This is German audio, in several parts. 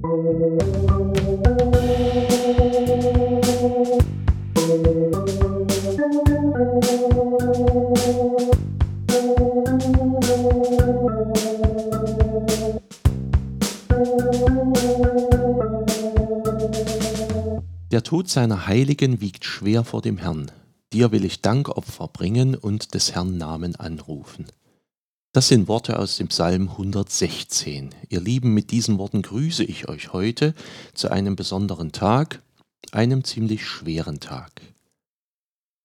Der Tod seiner Heiligen wiegt schwer vor dem Herrn. Dir will ich Dankopfer bringen und des Herrn Namen anrufen. Das sind Worte aus dem Psalm 116. Ihr Lieben, mit diesen Worten grüße ich euch heute zu einem besonderen Tag, einem ziemlich schweren Tag.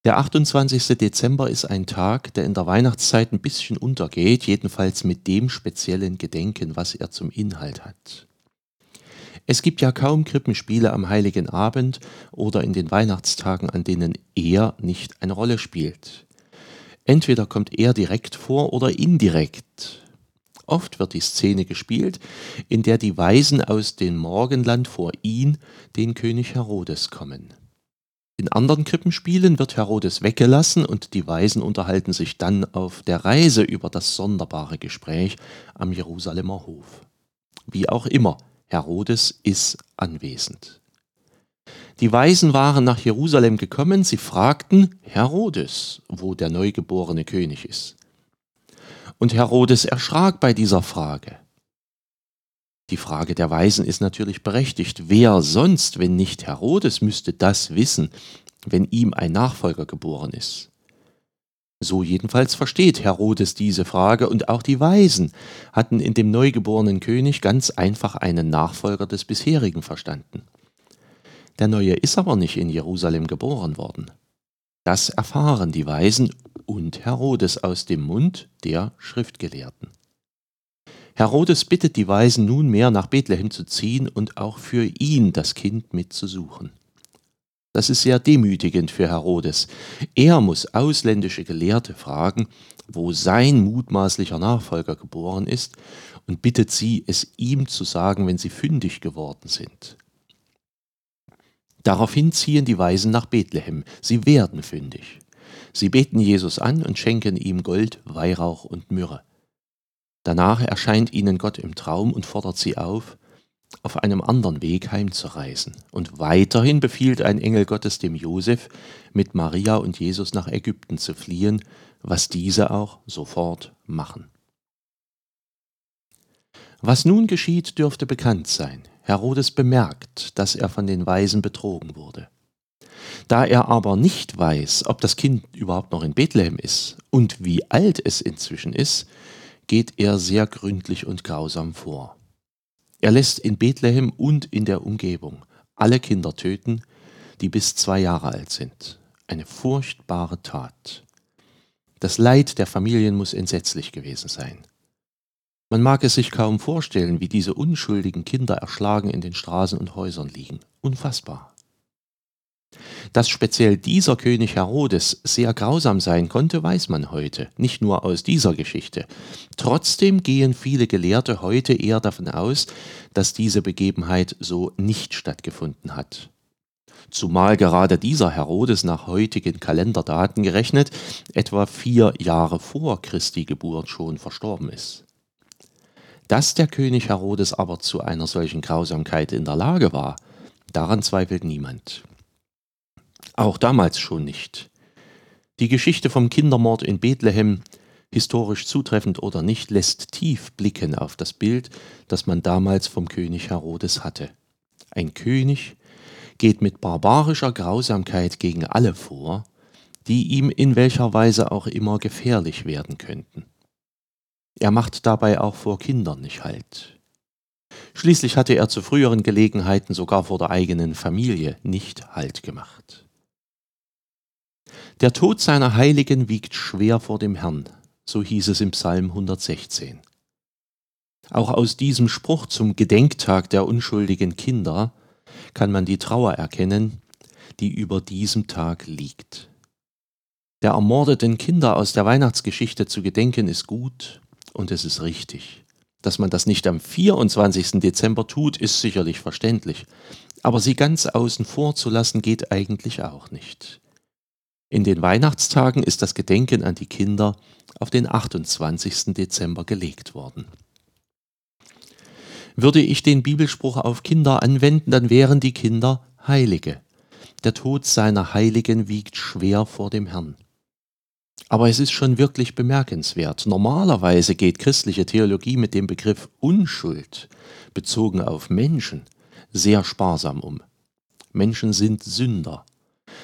Der 28. Dezember ist ein Tag, der in der Weihnachtszeit ein bisschen untergeht, jedenfalls mit dem speziellen Gedenken, was er zum Inhalt hat. Es gibt ja kaum Krippenspiele am heiligen Abend oder in den Weihnachtstagen, an denen er nicht eine Rolle spielt. Entweder kommt er direkt vor oder indirekt. Oft wird die Szene gespielt, in der die Weisen aus dem Morgenland vor ihn, den König Herodes, kommen. In anderen Krippenspielen wird Herodes weggelassen und die Weisen unterhalten sich dann auf der Reise über das sonderbare Gespräch am Jerusalemer Hof. Wie auch immer, Herodes ist anwesend. Die Weisen waren nach Jerusalem gekommen, sie fragten Herodes, wo der neugeborene König ist. Und Herodes erschrak bei dieser Frage. Die Frage der Weisen ist natürlich berechtigt. Wer sonst, wenn nicht Herodes, müsste das wissen, wenn ihm ein Nachfolger geboren ist? So jedenfalls versteht Herodes diese Frage und auch die Weisen hatten in dem neugeborenen König ganz einfach einen Nachfolger des bisherigen verstanden. Der Neue ist aber nicht in Jerusalem geboren worden. Das erfahren die Weisen und Herodes aus dem Mund der Schriftgelehrten. Herodes bittet die Weisen nunmehr nach Bethlehem zu ziehen und auch für ihn das Kind mitzusuchen. Das ist sehr demütigend für Herodes. Er muss ausländische Gelehrte fragen, wo sein mutmaßlicher Nachfolger geboren ist, und bittet sie, es ihm zu sagen, wenn sie fündig geworden sind. Daraufhin ziehen die Weisen nach Bethlehem. Sie werden fündig. Sie beten Jesus an und schenken ihm Gold, Weihrauch und Myrrhe. Danach erscheint ihnen Gott im Traum und fordert sie auf, auf einem anderen Weg heimzureisen. Und weiterhin befiehlt ein Engel Gottes dem Josef, mit Maria und Jesus nach Ägypten zu fliehen, was diese auch sofort machen. Was nun geschieht, dürfte bekannt sein. Herodes bemerkt, dass er von den Weisen betrogen wurde. Da er aber nicht weiß, ob das Kind überhaupt noch in Bethlehem ist und wie alt es inzwischen ist, geht er sehr gründlich und grausam vor. Er lässt in Bethlehem und in der Umgebung alle Kinder töten, die bis zwei Jahre alt sind. Eine furchtbare Tat. Das Leid der Familien muss entsetzlich gewesen sein. Man mag es sich kaum vorstellen, wie diese unschuldigen Kinder erschlagen in den Straßen und Häusern liegen. Unfassbar. Dass speziell dieser König Herodes sehr grausam sein konnte, weiß man heute, nicht nur aus dieser Geschichte. Trotzdem gehen viele Gelehrte heute eher davon aus, dass diese Begebenheit so nicht stattgefunden hat. Zumal gerade dieser Herodes nach heutigen Kalenderdaten gerechnet etwa vier Jahre vor Christi Geburt schon verstorben ist. Dass der König Herodes aber zu einer solchen Grausamkeit in der Lage war, daran zweifelt niemand. Auch damals schon nicht. Die Geschichte vom Kindermord in Bethlehem, historisch zutreffend oder nicht, lässt tief blicken auf das Bild, das man damals vom König Herodes hatte. Ein König geht mit barbarischer Grausamkeit gegen alle vor, die ihm in welcher Weise auch immer gefährlich werden könnten. Er macht dabei auch vor Kindern nicht Halt. Schließlich hatte er zu früheren Gelegenheiten sogar vor der eigenen Familie nicht Halt gemacht. Der Tod seiner Heiligen wiegt schwer vor dem Herrn, so hieß es im Psalm 116. Auch aus diesem Spruch zum Gedenktag der unschuldigen Kinder kann man die Trauer erkennen, die über diesem Tag liegt. Der ermordeten Kinder aus der Weihnachtsgeschichte zu gedenken ist gut und es ist richtig. Dass man das nicht am 24. Dezember tut, ist sicherlich verständlich. Aber sie ganz außen vor zu lassen, geht eigentlich auch nicht. In den Weihnachtstagen ist das Gedenken an die Kinder auf den 28. Dezember gelegt worden. Würde ich den Bibelspruch auf Kinder anwenden, dann wären die Kinder Heilige. Der Tod seiner Heiligen wiegt schwer vor dem Herrn. Aber es ist schon wirklich bemerkenswert. Normalerweise geht christliche Theologie mit dem Begriff Unschuld bezogen auf Menschen sehr sparsam um. Menschen sind Sünder.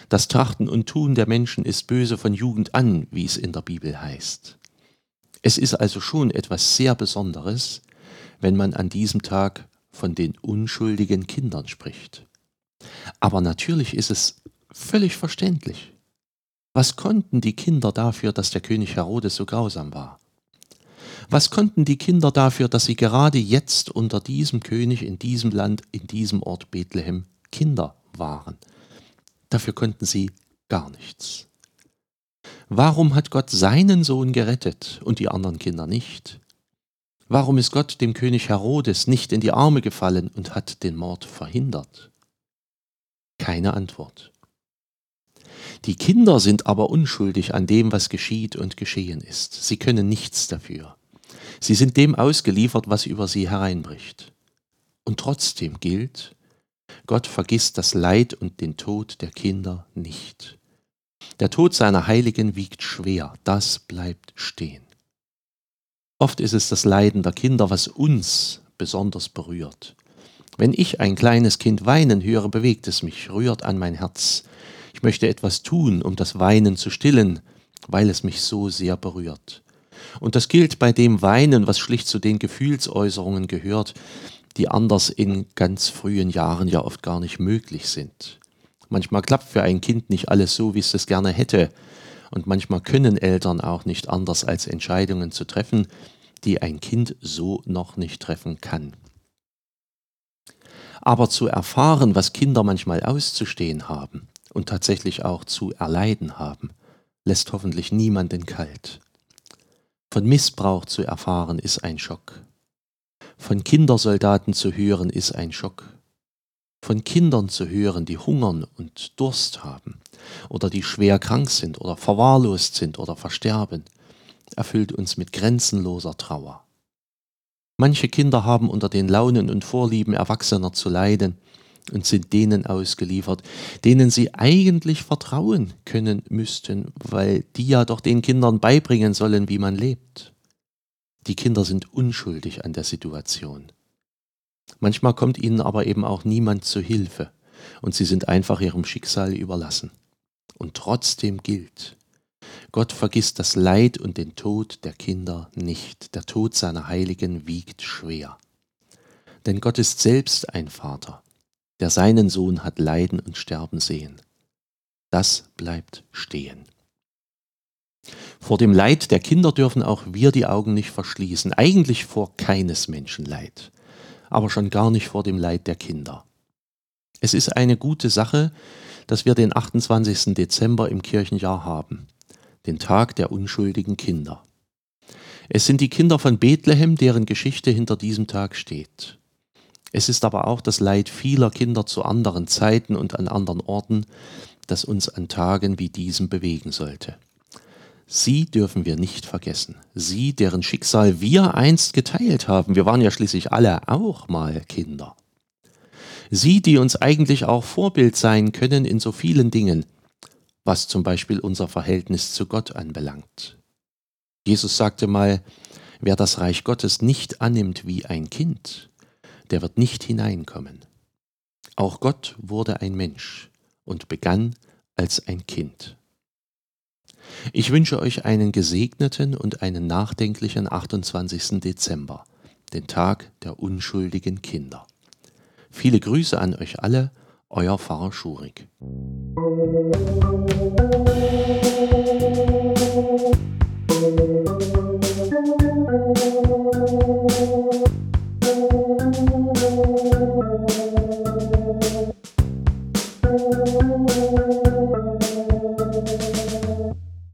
Das Trachten und Tun der Menschen ist böse von Jugend an, wie es in der Bibel heißt. Es ist also schon etwas sehr Besonderes, wenn man an diesem Tag von den unschuldigen Kindern spricht. Aber natürlich ist es völlig verständlich. Was konnten die Kinder dafür, dass der König Herodes so grausam war? Was konnten die Kinder dafür, dass sie gerade jetzt unter diesem König in diesem Land, in diesem Ort Bethlehem Kinder waren? Dafür konnten sie gar nichts. Warum hat Gott seinen Sohn gerettet und die anderen Kinder nicht? Warum ist Gott dem König Herodes nicht in die Arme gefallen und hat den Mord verhindert? Keine Antwort. Die Kinder sind aber unschuldig an dem, was geschieht und geschehen ist. Sie können nichts dafür. Sie sind dem ausgeliefert, was über sie hereinbricht. Und trotzdem gilt, Gott vergisst das Leid und den Tod der Kinder nicht. Der Tod seiner Heiligen wiegt schwer, das bleibt stehen. Oft ist es das Leiden der Kinder, was uns besonders berührt. Wenn ich ein kleines Kind weinen höre, bewegt es mich, rührt an mein Herz. Ich möchte etwas tun, um das Weinen zu stillen, weil es mich so sehr berührt. Und das gilt bei dem Weinen, was schlicht zu den Gefühlsäußerungen gehört, die anders in ganz frühen Jahren ja oft gar nicht möglich sind. Manchmal klappt für ein Kind nicht alles so, wie es es gerne hätte, und manchmal können Eltern auch nicht anders als Entscheidungen zu treffen, die ein Kind so noch nicht treffen kann. Aber zu erfahren, was Kinder manchmal auszustehen haben und tatsächlich auch zu erleiden haben, lässt hoffentlich niemanden kalt. Von Missbrauch zu erfahren ist ein Schock. Von Kindersoldaten zu hören ist ein Schock. Von Kindern zu hören, die hungern und Durst haben oder die schwer krank sind oder verwahrlost sind oder versterben, erfüllt uns mit grenzenloser Trauer. Manche Kinder haben unter den Launen und Vorlieben Erwachsener zu leiden und sind denen ausgeliefert, denen sie eigentlich vertrauen können müssten, weil die ja doch den Kindern beibringen sollen, wie man lebt. Die Kinder sind unschuldig an der Situation. Manchmal kommt ihnen aber eben auch niemand zu Hilfe und sie sind einfach ihrem Schicksal überlassen. Und trotzdem gilt, Gott vergisst das Leid und den Tod der Kinder nicht. Der Tod seiner Heiligen wiegt schwer. Denn Gott ist selbst ein Vater der seinen Sohn hat leiden und sterben sehen. Das bleibt stehen. Vor dem Leid der Kinder dürfen auch wir die Augen nicht verschließen, eigentlich vor keines Menschen Leid, aber schon gar nicht vor dem Leid der Kinder. Es ist eine gute Sache, dass wir den 28. Dezember im Kirchenjahr haben, den Tag der unschuldigen Kinder. Es sind die Kinder von Bethlehem, deren Geschichte hinter diesem Tag steht. Es ist aber auch das Leid vieler Kinder zu anderen Zeiten und an anderen Orten, das uns an Tagen wie diesem bewegen sollte. Sie dürfen wir nicht vergessen. Sie, deren Schicksal wir einst geteilt haben. Wir waren ja schließlich alle auch mal Kinder. Sie, die uns eigentlich auch Vorbild sein können in so vielen Dingen, was zum Beispiel unser Verhältnis zu Gott anbelangt. Jesus sagte mal, wer das Reich Gottes nicht annimmt wie ein Kind, der wird nicht hineinkommen. Auch Gott wurde ein Mensch und begann als ein Kind. Ich wünsche euch einen gesegneten und einen nachdenklichen 28. Dezember, den Tag der unschuldigen Kinder. Viele Grüße an euch alle, euer Pfarrer Schurig.